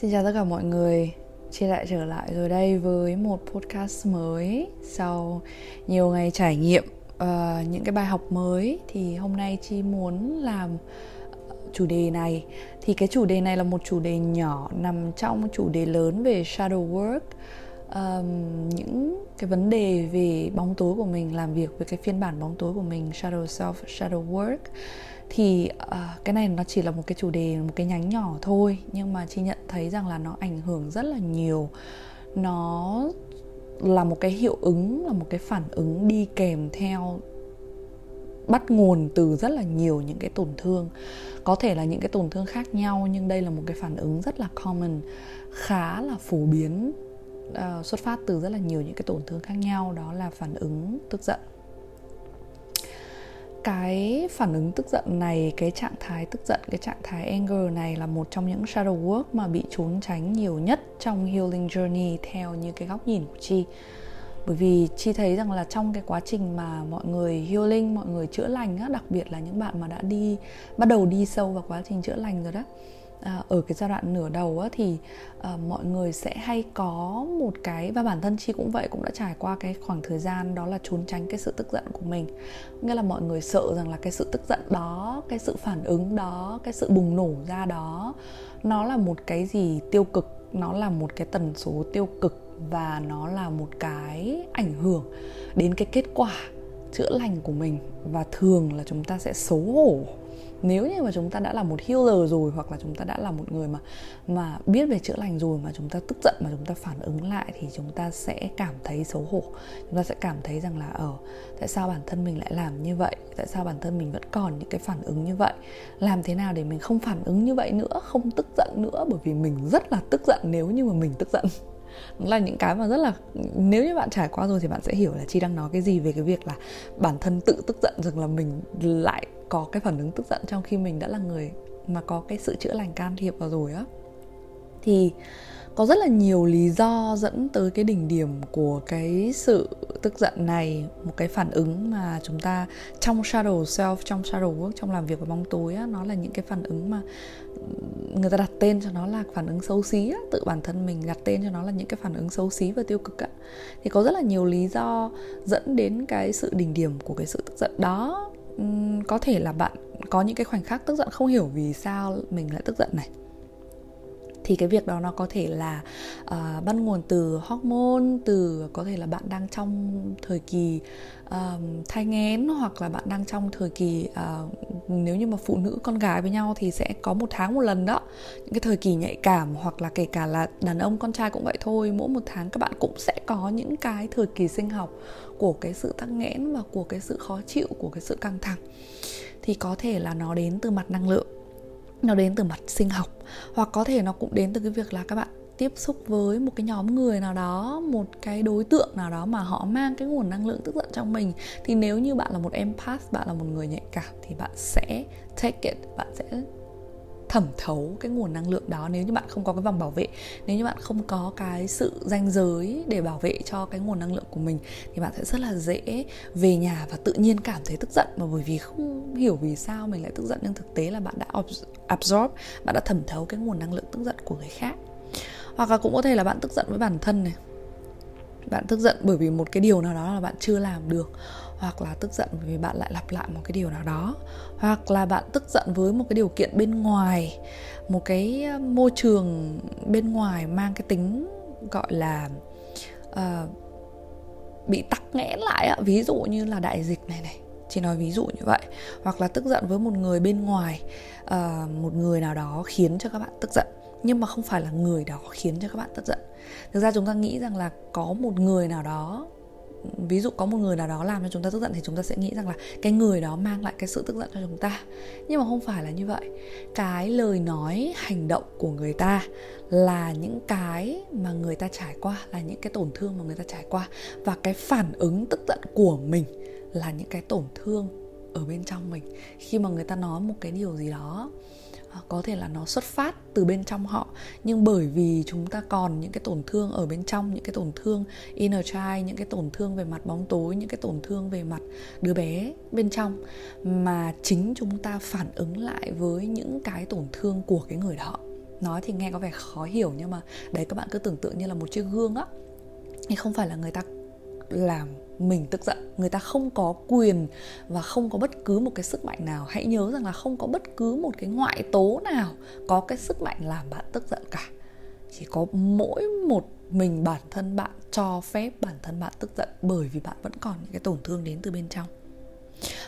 Xin chào tất cả mọi người. Chị lại trở lại rồi đây với một podcast mới. Sau nhiều ngày trải nghiệm uh, những cái bài học mới Thì hôm nay Chi muốn làm chủ đề này. Thì cái chủ đề này là một chủ đề nhỏ Nằm trong chủ đề lớn về shadow work. Um, Những cái vấn đề về bóng tối của mình Làm việc với cái phiên bản bóng tối của mình Shadow self, shadow work thì uh, cái này nó chỉ là một cái chủ đề một cái nhánh nhỏ thôi nhưng mà chị nhận thấy rằng là nó ảnh hưởng rất là nhiều. Nó là một cái hiệu ứng là một cái phản ứng đi kèm theo bắt nguồn từ rất là nhiều những cái tổn thương. Có thể là những cái tổn thương khác nhau nhưng đây là một cái phản ứng rất là common khá là phổ biến uh, xuất phát từ rất là nhiều những cái tổn thương khác nhau. Đó là phản ứng tức giận cái phản ứng tức giận này cái trạng thái tức giận cái trạng thái anger này là một trong những shadow work mà bị trốn tránh nhiều nhất trong healing journey theo như cái góc nhìn của chi. Bởi vì chi thấy rằng là trong cái quá trình mà mọi người healing mọi người chữa lành á, đặc biệt là những bạn mà đã đi bắt đầu đi sâu vào quá trình chữa lành rồi đó à, ở cái giai đoạn nửa đầu á, thì à, mọi người sẽ hay có một cái và bản thân chi cũng vậy cũng đã trải qua cái khoảng thời gian đó là trốn tránh cái sự tức giận của mình. Nghĩa là mọi người sợ rằng là cái sự tức giận đó cái sự phản ứng đó cái sự bùng nổ ra đó nó là một cái gì tiêu cực nó là một cái tần số tiêu cực và nó là một cái ảnh hưởng đến cái kết quả chữa lành của mình và thường là chúng ta sẽ xấu hổ. Nếu như mà chúng ta đã là một healer rồi hoặc là chúng ta đã là một người mà mà biết về chữa lành rồi mà chúng ta tức giận, mà chúng ta phản ứng lại thì chúng ta sẽ cảm thấy xấu hổ. Chúng ta sẽ cảm thấy rằng là ở tại sao bản thân mình lại làm như vậy? Tại sao bản thân mình vẫn còn những cái phản ứng như vậy? Làm thế nào để mình không phản ứng như vậy nữa, không tức giận nữa? Bởi vì mình rất là tức giận nếu như mà mình tức giận là những cái mà rất là, nếu như bạn trải qua rồi thì bạn sẽ hiểu là chi đang nói cái gì về cái việc là bản thân tự tức giận rằng là mình lại có cái phản ứng tức giận trong khi mình đã là người mà có cái sự chữa lành can thiệp vào rồi á. Thì có rất là nhiều lý do dẫn tới cái đỉnh điểm của cái sự tức giận này một cái phản ứng mà chúng ta trong shadow self trong shadow work trong làm việc với bóng tối á, nó là những cái phản ứng mà người ta đặt tên cho nó là phản ứng xấu xí á, tự bản thân mình đặt tên cho nó là những cái phản ứng xấu xí và tiêu cực á. thì có rất là nhiều lý do dẫn đến cái sự đỉnh điểm của cái sự tức giận đó có thể là bạn có những cái khoảnh khắc tức giận không hiểu vì sao mình lại tức giận này thì cái việc đó nó có thể là uh, bắt nguồn từ hormone từ có thể là bạn đang trong thời kỳ uh, thai nghén hoặc là bạn đang trong thời kỳ uh, nếu như mà phụ nữ con gái với nhau thì sẽ có một tháng một lần đó. Những cái thời kỳ nhạy cảm hoặc là kể cả là đàn ông con trai cũng vậy thôi mỗi một tháng các bạn cũng sẽ có những cái thời kỳ sinh học của cái sự tắc nghẽn và của cái sự khó chịu của cái sự căng thẳng. Thì có thể là nó đến từ mặt năng lượng nó đến từ mặt sinh học. Hoặc có thể nó cũng đến từ cái việc là các bạn tiếp xúc với một cái nhóm người nào đó, một cái đối tượng nào đó mà họ mang cái nguồn năng lượng tức giận trong mình. Thì nếu như bạn là một empath, bạn là một người nhạy cảm thì bạn sẽ take it, bạn sẽ thẩm thấu cái nguồn năng lượng đó nếu như bạn không có cái vòng bảo vệ, nếu như bạn không có cái sự danh giới để bảo vệ cho cái nguồn năng lượng của mình thì bạn sẽ rất là dễ về nhà và tự nhiên cảm thấy tức giận. Mà bởi vì không hiểu vì sao mình lại tức giận, nhưng thực tế là bạn đã absorb, bạn đã thẩm thấu cái nguồn năng lượng tức giận của người khác. Hoặc là cũng có thể là bạn tức giận với bản thân này. Bạn tức giận bởi vì một cái điều nào đó là bạn chưa làm được hoặc là tức giận vì bạn lại lặp lại một cái điều nào đó hoặc là bạn tức giận với một cái điều kiện bên ngoài một cái ờ, môi trường bên ngoài mang cái tính gọi là uh, bị tắc nghẽn lại ví dụ như là đại dịch này này chỉ nói ví dụ như vậy. Hoặc là tức giận với một người bên ngoài uh, một người nào đó khiến cho các bạn tức giận. Nhưng mà không phải là người đó khiến cho các bạn tức giận. Thực ra chúng ta nghĩ rằng là có một người nào đó ví dụ có một người nào đó làm cho chúng ta tức giận thì chúng ta sẽ nghĩ rằng là cái người đó mang lại cái sự tức giận cho chúng ta. Nhưng mà không phải là như vậy. Cái lời nói, hành động của người ta là những cái mà người ta trải qua, là những cái tổn thương mà người ta trải qua. Và cái phản ứng tức giận của mình là những cái tổn thương ở bên trong mình. Khi mà người ta nói một cái điều gì đó Ờ, có thể là nó xuất phát từ bên trong họ. Nhưng bởi vì chúng ta còn những cái tổn thương ở bên trong, những cái tổn thương inner child, những cái tổn thương về mặt bóng tối, những cái tổn thương về mặt đứa bé bên trong, mà chính chúng ta phản ứng lại với những cái tổn thương của cái người đó. Nói thì nghe có vẻ khó hiểu nhưng mà đấy, các bạn cứ tưởng tượng như là một chiếc gương á. Thì không phải là người ta làm mình, tức giận. Người ta không có quyền và không có bất cứ một cái sức mạnh nào. Hãy nhớ rằng là không có bất cứ một cái ngoại tố nào có cái sức mạnh làm bạn tức giận cả. Chỉ có mỗi một mình bản thân bạn cho phép bản thân bạn tức giận bởi vì bạn vẫn còn những cái tổn thương đến từ bên trong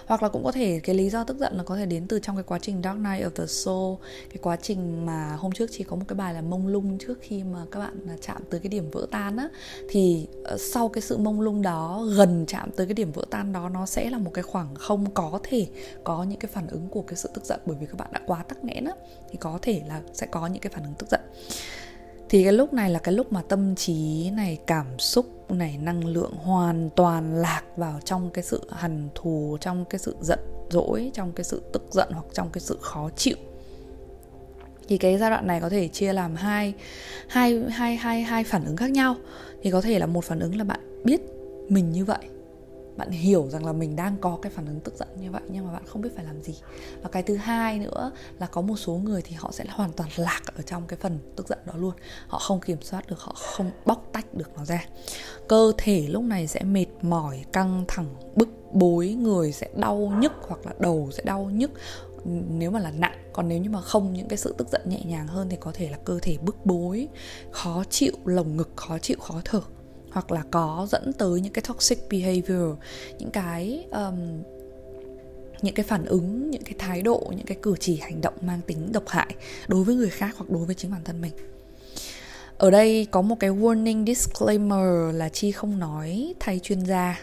hoặc là cũng có thể cái lý do tức giận là có thể đến từ trong cái quá trình Dark Night of the Soul, cái quá trình mà hôm trước chỉ có một cái bài là mông lung trước khi mà các bạn à, chạm tới cái điểm vỡ tan á, thì ờ, sau cái sự mông lung đó, gần chạm tới cái điểm vỡ tan đó, nó sẽ là một cái khoảng không có thể có những cái phản ứng của cái sự tức giận bởi vì các bạn đã quá tắc nghẽn á, thì có thể là sẽ có những cái phản ứng tức giận thì cái lúc này là cái lúc mà tâm trí này, cảm xúc này, năng lượng hoàn toàn lạc vào trong cái sự hằn thù, trong cái sự giận dỗi, trong cái sự tức giận hoặc trong cái sự khó chịu. Thì cái giai đoạn này có thể chia làm hai hai hai hai hai phản ứng khác nhau. Thì có thể là một phản ứng là bạn biết mình như vậy bạn hiểu rằng là mình đang có cái phản ứng tức giận như vậy nhưng mà bạn không biết phải làm gì. Và cái thứ hai nữa là có một số người thì họ sẽ hoàn toàn lạc ở trong cái phần tức giận đó luôn. Họ không kiểm soát được, họ không bóc tách được nó ra. Cơ thể lúc này sẽ mệt mỏi, căng thẳng, bức bối, người sẽ đau nhức hoặc là đầu sẽ đau nhức. Nếu mà là nặng, còn nếu như mà không, những cái sự tức giận nhẹ nhàng hơn thì có thể là cơ thể bức bối, khó chịu, lồng ngực khó chịu, khó thở hoặc là có dẫn tới những cái toxic behavior những cái um, những cái phản ứng những cái thái độ những cái cử chỉ hành động mang tính độc hại đối với người khác hoặc đối với chính bản thân mình. Ở đây có một cái warning disclaimer là chi không nói thay chuyên gia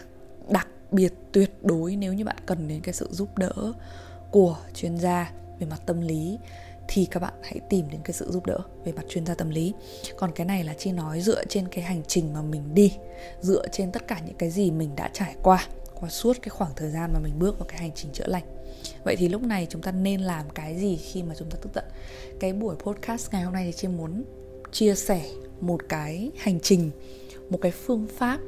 đặc biệt tuyệt đối nếu như bạn cần đến cái sự giúp đỡ của chuyên gia về mặt tâm lý thì các bạn hãy tìm đến cái sự giúp đỡ về mặt chuyên gia tâm lý. Còn cái này là chi nói dựa trên cái hành trình mà mình đi, dựa trên tất cả những cái gì mình đã trải qua qua suốt cái khoảng thời gian mà mình bước vào cái hành trình chữa lành. Vậy thì lúc này chúng ta nên làm cái gì khi mà chúng ta tức giận? Cái buổi podcast ngày hôm nay thì chi muốn chia sẻ một cái hành trình, một cái phương pháp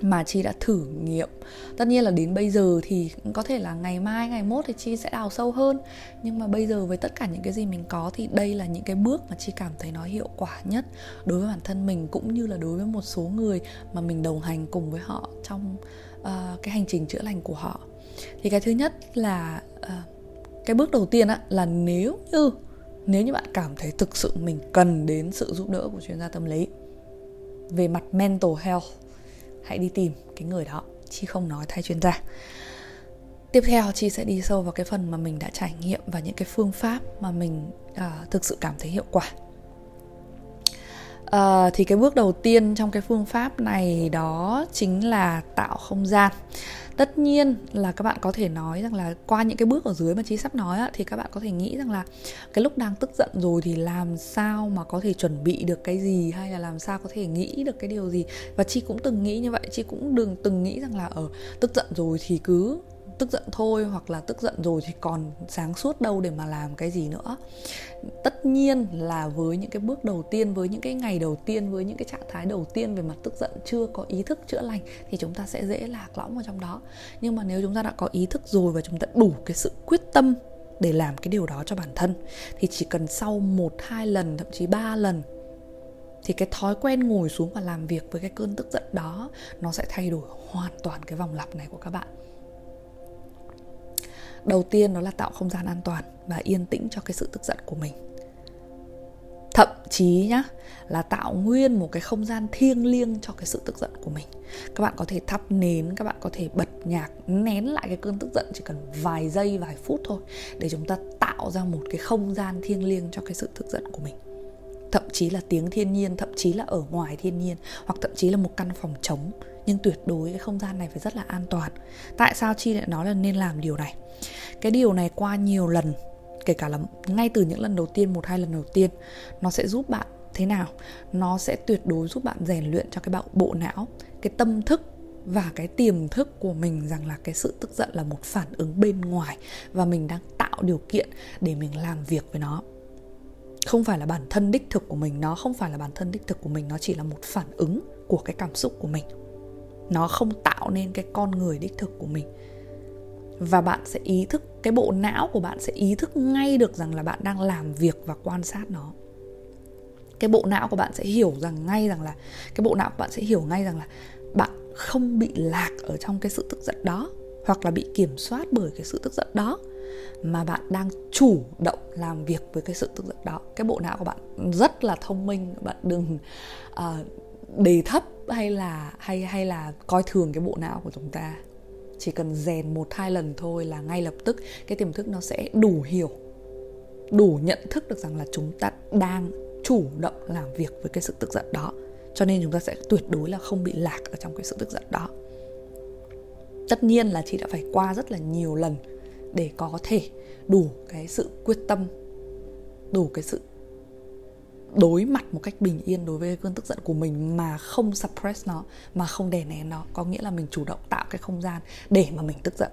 mà chi đã thử nghiệm. Tất nhiên là đến bây giờ thì có thể là ngày mai ngày mốt thì chi sẽ đào sâu hơn. Nhưng mà bây giờ với tất cả những cái gì mình có thì đây là những cái bước mà chi cảm thấy nó hiệu quả nhất đối với bản thân mình cũng như là đối với một số người mà mình đồng hành cùng với họ trong uh, cái hành trình chữa lành của họ. Thì cái thứ nhất là uh, cái bước đầu tiên á là nếu như nếu như bạn cảm thấy thực sự mình cần đến sự giúp đỡ của chuyên gia tâm lý về mặt mental health hãy đi tìm cái người đó chi không nói thay chuyên gia. Tiếp theo chi sẽ đi sâu vào cái phần mà mình đã trải nghiệm và những cái phương pháp mà mình uh, thực sự cảm thấy hiệu quả uh, thì cái bước đầu tiên trong cái phương pháp này đó chính là tạo không gian. Tất nhiên là các bạn có thể nói rằng là qua những cái bước ở dưới mà chị sắp nói á, thì các bạn có thể nghĩ rằng là cái lúc đang tức giận rồi thì làm sao mà có thể chuẩn bị được cái gì hay là làm sao có thể nghĩ được cái điều gì? Và chị cũng từng nghĩ như vậy chị cũng đừng từng nghĩ rằng là ở tức giận rồi thì cứ tức giận thôi hoặc là tức giận rồi thì còn sáng suốt đâu để mà làm cái gì nữa. Tất nhiên là với những cái bước đầu tiên, với những cái ngày đầu tiên, với những cái trạng thái đầu tiên về mặt tức giận chưa có ý thức chữa lành thì chúng ta sẽ dễ lạc lõng vào trong đó. Nhưng mà nếu chúng ta đã có ý thức rồi và chúng ta đủ cái sự quyết tâm để làm cái điều đó cho bản thân, thì chỉ cần sau một, hai lần, thậm chí ba lần, thì cái thói quen ngồi xuống và làm việc với cái cơn tức giận đó, nó sẽ thay đổi hoàn toàn cái vòng lặp này của các bạn đầu tiên đó là tạo không gian an toàn và yên tĩnh cho cái sự tức giận của mình. Thậm chí nhá, là tạo nguyên một cái không gian thiêng liêng cho cái sự tức giận của mình. Các bạn có thể thắp nến, các bạn có thể bật nhạc, nén lại cái cơn tức giận chỉ cần vài giây, vài phút thôi để chúng ta tạo ra một cái không gian thiêng liêng cho cái sự tức giận của mình. Thậm chí là tiếng thiên nhiên, thậm chí là ở ngoài thiên nhiên hoặc thậm chí là một căn phòng trống nhưng tuyệt đối cái không gian này phải rất là an toàn. Tại sao chi lại nói là nên làm điều này? Cái điều này qua nhiều lần kể cả là ngay từ những lần đầu tiên một hai lần đầu tiên nó sẽ giúp bạn thế nào? Nó sẽ tuyệt đối giúp bạn rèn luyện cho cái bộ, bộ não cái tâm thức và cái tiềm thức của mình rằng là cái sự tức giận là một phản ứng bên ngoài và mình đang tạo điều kiện để mình làm việc với nó. Không phải là bản thân đích thực của mình nó không phải là bản thân đích thực của mình nó chỉ là một phản ứng của cái cảm xúc của mình nó không tạo nên cái con người đích thực của mình. Và bạn sẽ ý thức cái bộ não của bạn sẽ ý thức ngay được rằng là bạn đang làm việc và quan sát nó. Cái bộ não của bạn sẽ hiểu rằng ngay rằng là cái bộ não của bạn sẽ hiểu ngay rằng là bạn không bị lạc ở trong cái sự tức giận đó hoặc là bị kiểm soát bởi cái sự tức giận đó mà bạn đang chủ động làm việc với cái sự tức giận đó. Cái bộ não của bạn rất là thông minh bạn đừng uh, đề thấp hay là, hay hay là coi thường cái bộ não của chúng ta? Chỉ cần rèn một hai lần thôi là ngay lập tức cái tiềm thức nó sẽ đủ hiểu, đủ nhận thức được rằng là chúng ta đang chủ động làm việc với cái sự tức giận đó. Cho nên chúng ta sẽ tuyệt đối là không bị lạc ở trong cái sự tức giận đó. Tất nhiên là chị đã phải qua rất là nhiều lần để có thể đủ cái sự quyết tâm, đủ cái sự đối mặt một cách bình yên đối với cơn tức giận của mình mà không suppress nó, mà không đè nén nó. Có nghĩa là mình chủ động tạo cái không gian để mà mình tức giận,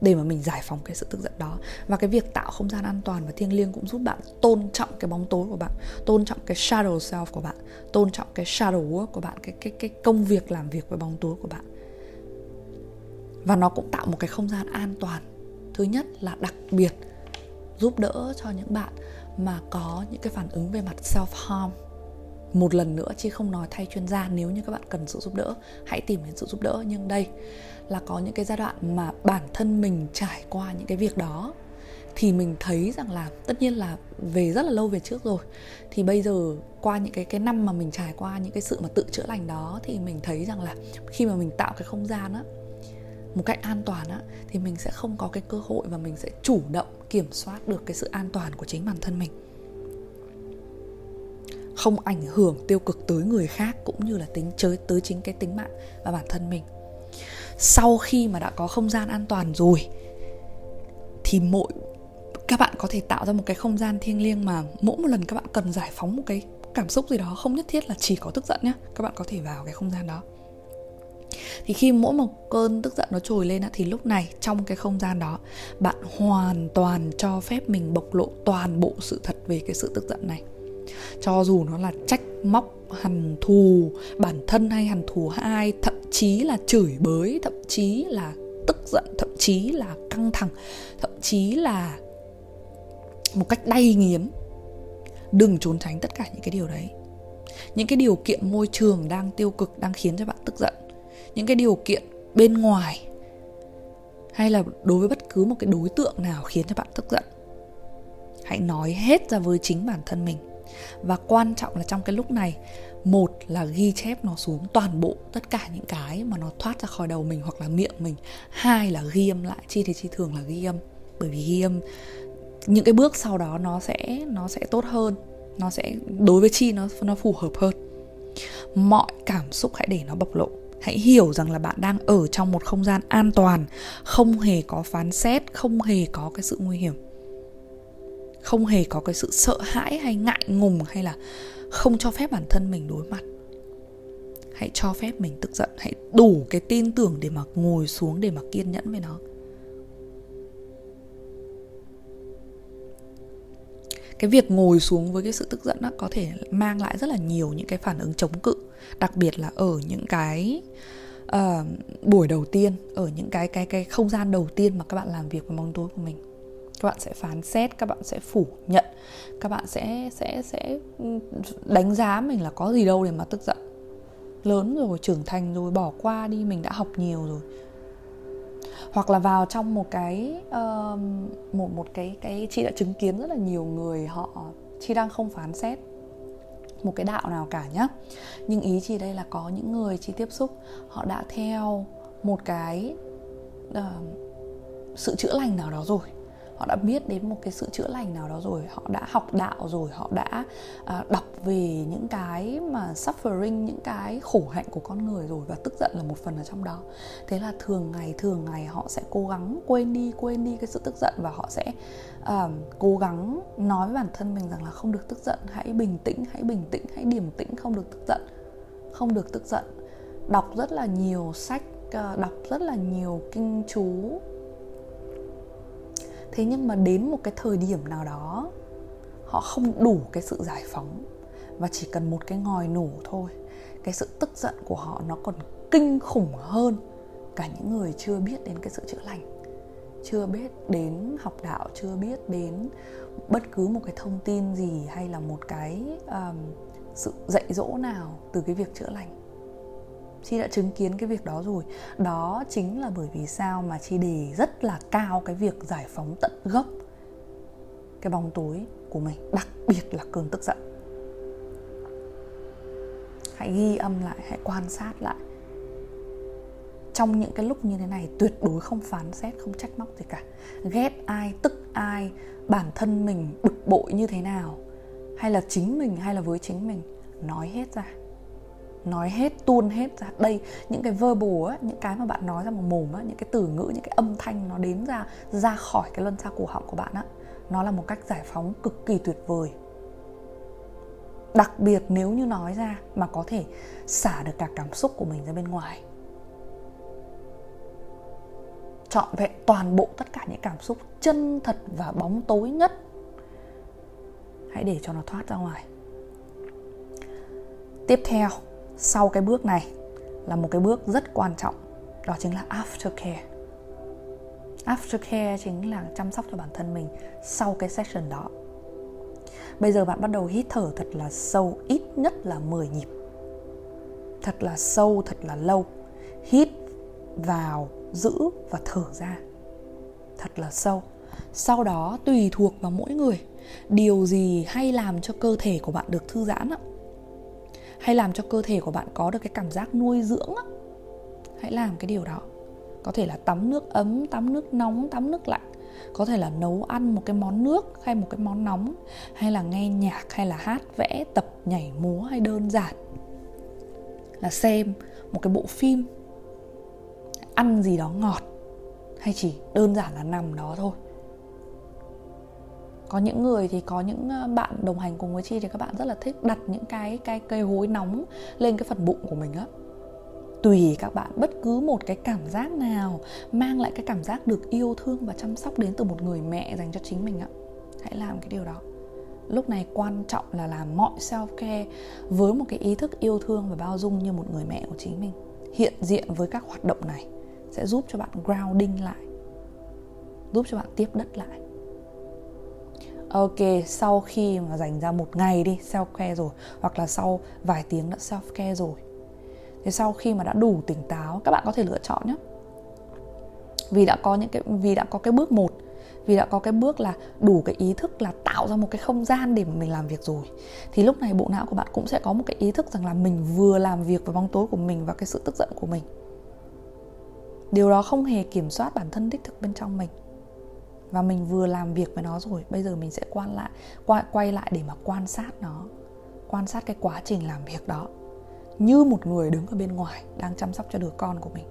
để mà mình giải phóng cái sự tức giận đó. Và cái việc tạo không gian an toàn và thiêng liêng cũng giúp bạn tôn trọng cái bóng tối của bạn, tôn trọng cái shadow self của bạn, tôn trọng cái shadow work của bạn, cái cái cái công việc làm việc với bóng tối của bạn. Và nó cũng tạo một cái không gian an toàn. Thứ nhất là đặc biệt giúp đỡ cho những bạn mà có những cái phản ứng về mặt self harm một lần nữa, chứ không nói thay chuyên gia, nếu như các bạn cần sự giúp đỡ, hãy tìm đến sự giúp đỡ. Nhưng đây là có những cái giai đoạn mà bản thân mình trải qua những cái việc đó, thì mình thấy rằng là tất nhiên là về rất là lâu về trước rồi. Thì bây giờ qua những cái cái năm mà mình trải qua những cái sự mà tự chữa lành đó, thì mình thấy rằng là khi mà mình tạo cái không gian á một cách an toàn á, thì mình sẽ không có cái cơ hội và mình sẽ chủ động kiểm soát được cái sự an toàn của chính bản thân mình. Không ảnh hưởng tiêu cực tới người khác cũng như là tính chơi, tới chính cái tính mạng và bản thân mình. Sau khi mà đã có không gian an toàn rồi, thì mỗi, các bạn có thể tạo ra một cái không gian thiêng liêng mà mỗi một lần các bạn cần giải phóng một cái cảm xúc gì đó, không nhất thiết là chỉ có tức giận nhé các bạn có thể vào cái không gian đó thì khi mỗi một cơn tức giận nó trồi lên thì lúc này trong cái không gian đó, bạn hoàn toàn cho phép mình bộc lộ toàn bộ sự thật về cái sự tức giận này. Cho dù nó là trách móc, hằn thù, bản thân hay hằn thù ai, thậm chí là chửi bới, thậm chí là tức giận, thậm chí là căng thẳng, thậm chí là một cách đay nghiến. Đừng trốn tránh tất cả những cái điều đấy. Những cái điều kiện môi trường đang tiêu cực đang khiến cho bạn tức giận những cái điều kiện bên ngoài, hay là đối với bất cứ một cái đối tượng nào khiến cho bạn tức giận, hãy nói hết ra với chính bản thân mình. Và quan trọng là trong cái lúc này, một là ghi chép nó xuống toàn bộ tất cả những cái mà nó thoát ra khỏi đầu mình hoặc là miệng mình. Hai là ghi âm lại, chi thì chi thường là ghi âm. Bởi vì ghi âm, những cái bước sau đó nó sẽ nó sẽ tốt hơn, nó sẽ, đối với chi nó nó phù hợp hơn. Mọi cảm xúc hãy để nó bộc lộ hãy hiểu rằng là bạn đang ở trong một không gian an toàn, không hề có phán xét, không hề có cái sự nguy hiểm. Không hề có cái sự sợ hãi hay ngại ngùng hay là không cho phép bản thân mình đối mặt. Hãy cho phép mình tức giận, hãy đủ cái tin tưởng để mà ngồi xuống, để mà kiên nhẫn với nó. Cái việc ngồi xuống với cái sự tức giận đó có thể mang lại rất là nhiều những cái phản ứng chống cự đặc biệt là ở những cái uh, buổi đầu tiên ở những cái cái cái không gian đầu tiên mà các bạn làm việc với bóng tối của mình. Các bạn sẽ phán xét các bạn sẽ phủ nhận các bạn sẽ sẽ sẽ ừ, đánh giá mình là có gì đâu để mà tức giận. Lớn rồi trưởng thành rồi bỏ qua đi mình đã học nhiều rồi hoặc là vào trong một cái uh, một một cái cái chị đã chứng kiến rất là nhiều người họ chị đang không phán xét một cái đạo nào cả nhá. Nhưng ý chị đây là có những người chị tiếp xúc họ đã theo một cái uh, sự chữa lành nào đó rồi họ đã biết đến một cái sự chữa lành nào đó rồi họ đã học đạo rồi họ đã uh, đọc về những cái mà suffering những cái khổ hạnh của con người rồi và tức giận là một phần ở trong đó. Thế là thường ngày thường ngày họ sẽ cố gắng quên đi quên đi cái sự tức giận và họ sẽ uh, cố gắng nói với bản thân mình rằng là không được tức giận hãy bình tĩnh hãy bình tĩnh hãy điềm tĩnh không được tức giận không được tức giận. Đọc rất là nhiều sách à, đọc rất là nhiều kinh chú thế nhưng mà đến một cái thời điểm nào đó họ không đủ cái sự giải phóng và chỉ cần một cái ngòi nổ thôi cái sự tức giận của họ nó còn kinh khủng hơn cả những người chưa biết đến cái sự chữa lành chưa biết đến học đạo chưa biết đến bất cứ một cái thông tin gì hay là một cái um, sự dạy dỗ nào từ cái việc chữa lành chi đã chứng kiến cái việc đó rồi. Đó chính là bởi vì sao mà chi đề rất là cao cái việc giải phóng tận gốc cái bóng tối của mình, đặc biệt là cơn tức giận. Hãy ghi âm lại, hãy quan sát lại. Trong những cái lúc như thế này, tuyệt đối không phán xét, không trách móc gì cả. Ghét ai, tức ai, bản thân mình bực bội như thế nào, hay là chính mình, hay là với chính mình, nói hết ra nói hết, tuôn hết ra. Đây, những cái verbal á, những cái mà bạn nói ra một mồm á, những cái từ ngữ, những cái âm thanh nó đến ra ra khỏi cái luân xa cổ họng của bạn á, nó là một cách giải phóng cực kỳ tuyệt vời. Đặc biệt nếu như nói ra mà có thể xả được cả cảm xúc của mình ra bên ngoài. Trọn vẹn toàn bộ tất cả những cảm xúc chân thật và bóng tối nhất. Hãy để cho nó thoát ra ngoài. Tiếp theo sau cái bước này là một cái bước rất quan trọng, đó chính là aftercare. Aftercare chính là chăm sóc cho bản thân mình sau cái session đó. Bây giờ bạn bắt đầu hít thở thật là sâu, ít nhất là 10 nhịp. Thật là sâu, thật là lâu. Hít vào, giữ và thở ra. Thật là sâu. Sau đó tùy thuộc vào mỗi người. Điều gì hay làm cho cơ thể của bạn được thư giãn hay làm cho cơ thể của bạn có được cái cảm giác nuôi dưỡng á. Hãy làm cái điều đó. Có thể là tắm nước ấm, tắm nước nóng, tắm nước lạnh. Có thể là nấu ăn một cái món nước hay một cái món nóng. Hay là nghe nhạc, hay là hát vẽ, tập, nhảy múa hay đơn giản. Là xem một cái bộ phim, ăn gì đó ngọt, hay chỉ đơn giản là nằm đó thôi có những người thì có những ờ, bạn đồng hành cùng với chi thì các bạn rất là thích đặt những cái cái cây gối nóng lên cái phần bụng của mình á. Tùy các bạn, bất cứ một cái cảm giác nào mang lại cái cảm giác được yêu thương và chăm sóc đến từ một người mẹ dành cho chính mình ạ hãy làm cái điều đó. Lúc này quan trọng là làm mọi self care với một cái ý thức yêu thương và bao dung như một người mẹ của chính mình. Hiện diện với các hoạt động này sẽ giúp cho bạn grounding lại, giúp cho bạn tiếp đất lại ok, sau khi mà dành ra một ngày đi self care rồi, hoặc là sau vài tiếng đã self care rồi. Thế sau khi mà đã đủ tỉnh táo, các bạn có thể lựa chọn nhé. Vì đã có những cái, vì đã có cái bước một, vì đã có cái bước là đủ cái ý thức là tạo ra một cái không gian để mà mình làm việc rồi. Thì lúc này bộ não của bạn cũng sẽ có một cái ý thức rằng là mình vừa làm việc với bóng tối của mình và cái sự tức giận của mình. Điều đó không hề kiểm soát bản thân đích thực bên trong mình và mình vừa làm việc với nó rồi bây giờ mình sẽ quan lại quay, quay lại để mà quan sát nó quan sát cái quá trình làm việc đó. Như một người đứng ở bên ngoài đang chăm sóc cho đứa con của mình.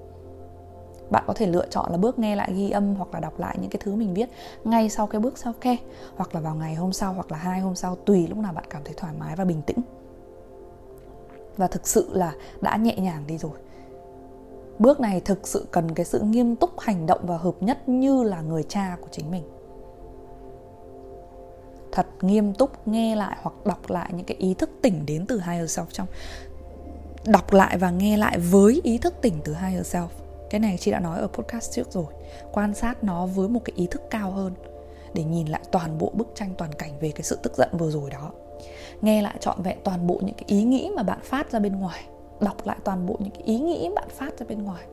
Bạn có thể lựa chọn là bước nghe lại ghi âm hoặc là đọc lại những cái thứ mình viết ngay sau cái bước sau khe hoặc là vào ngày hôm sau hoặc là hai hôm sau tùy lúc nào bạn cảm thấy thoải mái và bình tĩnh. Và thực sự là đã nhẹ nhàng đi rồi bước này thực sự cần cái sự nghiêm túc, hành động và hợp nhất như là người cha của chính mình. Thật nghiêm túc, nghe lại hoặc đọc lại những cái ý thức tỉnh đến từ higher self trong đọc lại và nghe lại với ý thức tỉnh từ higher self. Cái này chị đã nói ở podcast trước rồi. Quan sát nó với một cái ý thức cao hơn để nhìn lại toàn bộ bức tranh, toàn cảnh về cái sự tức giận vừa rồi đó. Nghe lại trọn vẹn toàn bộ những cái ý nghĩ mà bạn phát ra bên ngoài đọc lại toàn bộ những cái ý nghĩ bạn phát ra bên ngoài.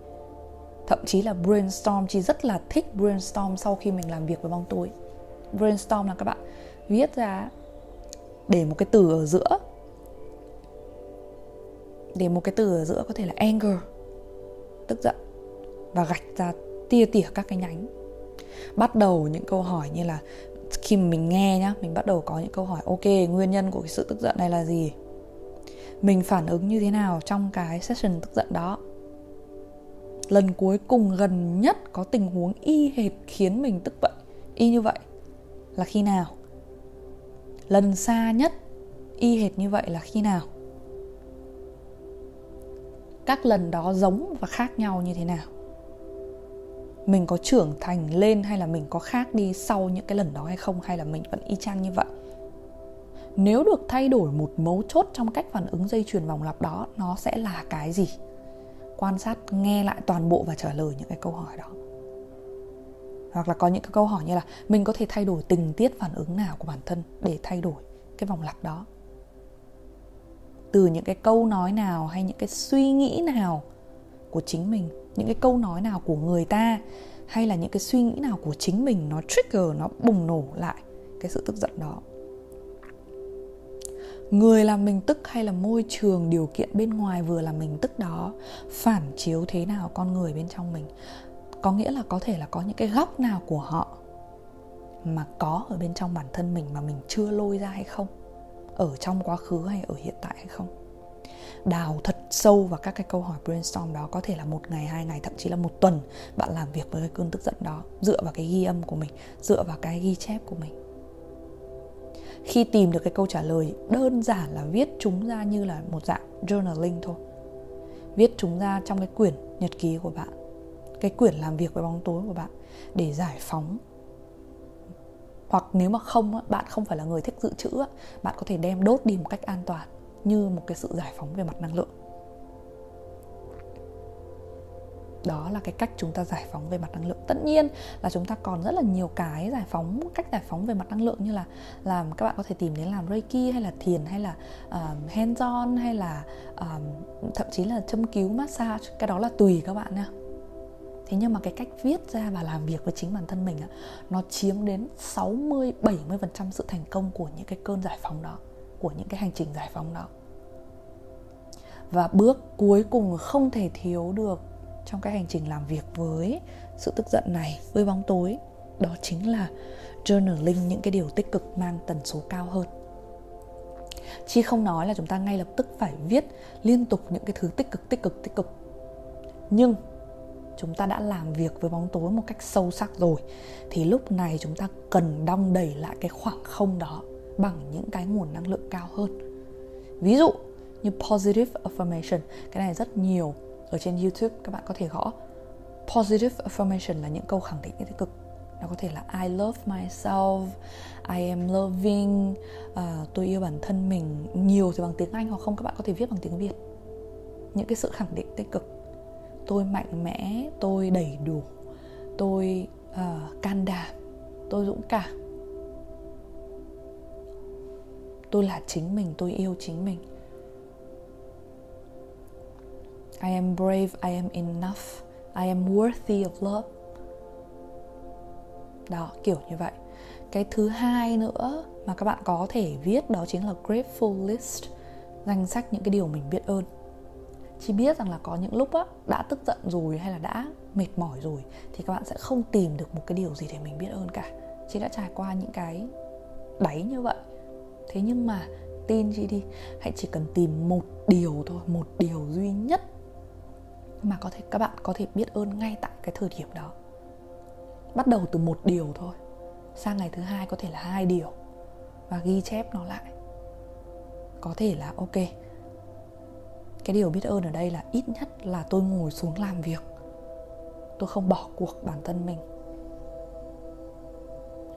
Thậm chí là brainstorm, chị rất là thích brainstorm sau khi mình làm việc với bóng tối. Brainstorm là các bạn viết ra, để một cái từ ở giữa. Để một cái từ ở giữa có thể là anger, tức giận, và gạch ra tia tỉa các cái nhánh. Bắt đầu những câu hỏi như là, khi mình nghe nhá, mình bắt đầu có những câu hỏi, ok, nguyên nhân của cái sự tức giận này là gì? Mình phản ứng như thế nào trong cái session tức giận đó. Lần cuối cùng gần nhất có tình huống y hệt khiến mình tức vậy, y như vậy là khi nào? Lần xa nhất y hệt như vậy là khi nào? Các lần đó giống và khác nhau như thế nào? Mình có trưởng thành lên hay là mình có khác đi sau những cái lần đó hay không? Hay là mình vẫn y chang như vậy? Nếu được thay đổi một mấu chốt trong cách phản ứng dây chuyền vòng lặp đó, nó sẽ là cái gì? Quan sát, nghe lại toàn bộ và trả lời những cái câu hỏi đó. Hoặc là có những cái câu hỏi như là mình có thể thay đổi tình tiết phản ứng nào của bản thân để thay đổi cái vòng lặp đó? Từ những cái câu nói nào hay những cái suy nghĩ nào của chính mình, những cái câu nói nào của người ta hay là những cái suy nghĩ nào của chính mình nó trigger, nó bùng nổ lại cái sự tức giận đó? Người làm mình tức hay là môi trường điều kiện bên ngoài vừa làm mình tức đó? Phản chiếu thế nào con người bên trong mình? Có nghĩa là có thể là có những cái góc nào của họ mà có ở bên trong bản thân mình mà mình chưa lôi ra hay không? Ở trong quá khứ hay ở hiện tại hay không? Đào thật sâu vào các cái câu hỏi brainstorm đó, có thể là một ngày, hai ngày, thậm chí là một tuần bạn làm việc với cái cơn tức giận đó, dựa vào cái ghi âm của mình, dựa vào cái ghi chép của mình khi tìm được cái câu trả lời, đơn giản là viết chúng ra như là một dạng journaling thôi. Viết chúng ra trong cái quyển nhật ký của bạn, cái quyển làm việc với bóng tối của bạn để giải phóng. Hoặc nếu mà không bạn không phải là người thích dự trữ bạn có thể đem đốt đi một cách an toàn như một cái sự giải phóng về mặt năng lượng. Đó là cái cách chúng ta giải phóng về mặt năng lượng. Tất nhiên là chúng ta còn rất là nhiều cái giải phóng cách giải phóng về mặt năng lượng như là làm các bạn có thể tìm đến làm reiki hay là thiền hay là uh, hands on hay là um, thậm chí là châm cứu massage. Cái đó là tùy các bạn nha. Thế nhưng mà cái cách viết ra và làm việc với chính bản thân mình á nó chiếm đến 60 70% sự thành công của những cái cơn giải phóng đó của những cái hành trình giải phóng đó. Và bước cuối cùng không thể thiếu được trong cái hành trình làm việc với sự tức giận này, với bóng tối. Đó chính là journaling, những cái điều tích cực mang tần số cao hơn. Chi không nói là chúng ta ngay lập tức phải viết liên tục những cái thứ tích cực tích cực tích cực. Nhưng chúng ta đã làm việc với bóng tối một cách sâu sắc rồi, thì lúc này chúng ta cần đong đẩy lại cái khoảng không đó bằng những cái nguồn năng lượng cao hơn. Ví dụ như positive affirmation, cái này rất nhiều ở trên youtube các bạn có thể gõ positive affirmation là những câu khẳng định tích cực nó có thể là I love myself, I am loving, uh, tôi yêu bản thân mình nhiều thì bằng tiếng Anh hoặc không các bạn có thể viết bằng tiếng Việt. Những cái sự khẳng định tích cực. Tôi mạnh mẽ, tôi đầy đủ, tôi uh, can đảm, tôi dũng cảm. Tôi là chính mình, tôi yêu chính mình I am brave, I am enough, I am worthy of love. Đó, kiểu như vậy. Cái thứ hai nữa mà các bạn có thể viết đó chính là grateful list, danh sách những cái điều mình biết ơn. Chỉ biết rằng là có những lúc á, đã tức giận rồi hay là đã mệt mỏi rồi thì các bạn sẽ không tìm được một cái điều gì để mình biết ơn cả. Chị đã trải qua những cái đáy như vậy. Thế nhưng mà tin chị đi, hãy chỉ cần tìm một điều thôi, một điều duy nhất mà có thể các bạn có thể biết ơn ngay tại cái thời điểm đó. Bắt đầu từ một điều thôi, sang ngày thứ hai có thể là hai điều, và ghi chép nó lại. Có thể là, ok, cái điều biết ơn ở đây là ít nhất là tôi ngồi xuống làm việc. Tôi không bỏ cuộc bản thân mình.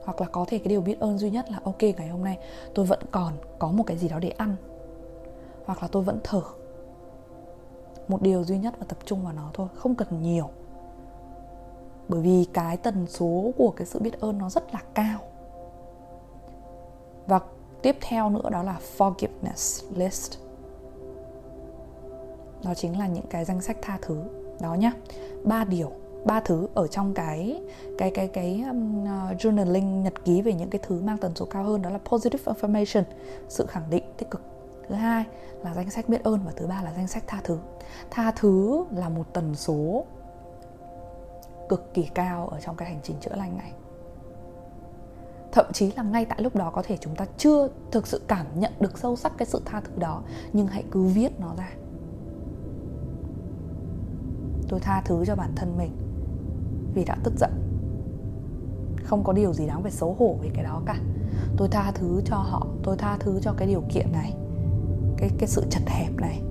Hoặc là có thể cái điều biết ơn duy nhất là, ok, ngày hôm nay tôi vẫn còn có một cái gì đó để ăn. Hoặc là tôi vẫn thở một điều duy nhất và tập trung vào nó thôi không cần nhiều. Bởi vì cái tần số của cái sự biết ơn nó rất là cao. Và tiếp theo nữa đó là forgiveness list. Đó chính là những cái danh sách tha thứ. Đó nhá. Ba điều ba thứ ở trong cái cái cái cái um, uh, journaling nhật ký về những cái thứ mang tần số cao hơn đó là positive affirmation sự khẳng định tích cực thứ hai là danh sách biết ơn và thứ ba là danh sách tha thứ. Tha thứ là một tần số cực kỳ cao ở trong cái hành trình chữa lành này. Thậm chí là ngay tại lúc đó có thể chúng ta chưa thực sự cảm nhận được sâu sắc cái sự tha thứ đó, nhưng hãy cứ viết nó ra. Tôi tha thứ cho bản thân mình vì đã tức giận. Không có điều gì đáng phải xấu hổ về cái đó cả. Tôi tha thứ cho họ, tôi tha thứ cho cái điều kiện này cái cái sự chật hẹp này.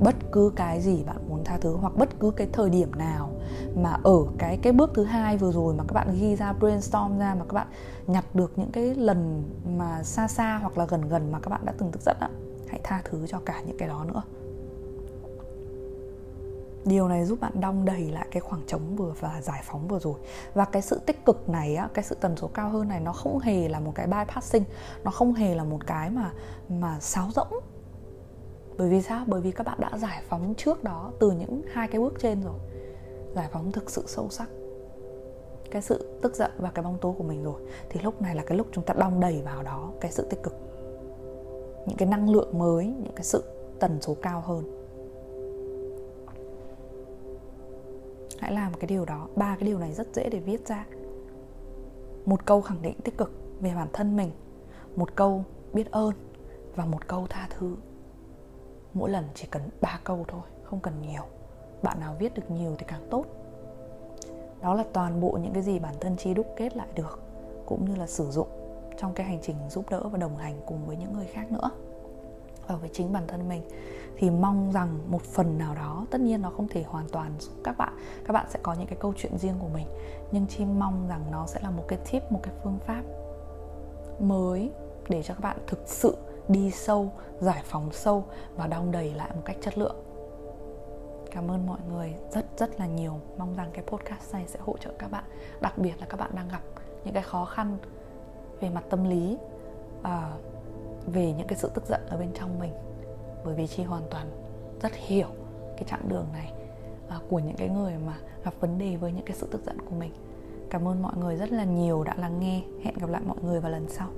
Bất cứ cái gì bạn muốn tha thứ hoặc bất cứ cái thời điểm nào mà ở cái cái bước thứ hai vừa rồi mà các bạn ghi ra, brainstorm ra mà các bạn nhặt được những cái lần mà xa xa hoặc là gần gần mà các bạn đã từng tức giận á, hãy tha thứ cho cả những cái đó nữa. Điều này giúp bạn đong đầy lại cái khoảng trống vừa và giải phóng vừa rồi. Và cái sự tích cực này á, cái sự tần số cao hơn này nó không hề là một cái bypassing, nó không hề là một cái mà mà sáo rỗng bởi vì sao? Bởi vì các bạn đã giải phóng trước đó từ những hai cái bước trên rồi. Giải phóng thực sự sâu sắc cái sự tức giận và cái bóng tối của mình rồi. Thì lúc này là cái lúc chúng ta đong đầy vào đó cái sự tích cực. Những cái năng lượng mới, những cái sự tần số cao hơn. Hãy làm cái điều đó. Ba cái điều này rất dễ để viết ra. Một câu khẳng định tích cực về bản thân mình. Một câu biết ơn và một câu tha thứ mỗi lần chỉ cần ba câu thôi, không cần nhiều. Bạn nào viết được nhiều thì càng tốt. Đó là toàn bộ những cái gì bản thân chi đúc kết lại được, cũng như là sử dụng trong cái hành trình giúp đỡ và đồng hành cùng với những người khác nữa. Và với chính bản thân mình thì mong rằng một phần nào đó, tất nhiên nó không thể hoàn toàn giúp các bạn các bạn sẽ có những cái câu chuyện riêng của mình, nhưng chi mong rằng nó sẽ là một cái tip, một cái phương pháp mới để cho các bạn thực sự đi sâu giải phóng sâu và đong đầy lại một cách chất lượng. Cảm ơn mọi người rất rất là nhiều. Mong rằng cái podcast này sẽ hỗ trợ các bạn đặc biệt là các bạn đang gặp những cái khó khăn về mặt tâm lý à, về những cái sự tức giận ở bên trong mình. Bởi vì chi hoàn toàn rất hiểu cái chặng đường này à, của những cái người mà gặp vấn đề với những cái sự tức giận của mình. Cảm ơn mọi người rất là nhiều đã lắng nghe. Hẹn gặp lại mọi người vào lần sau.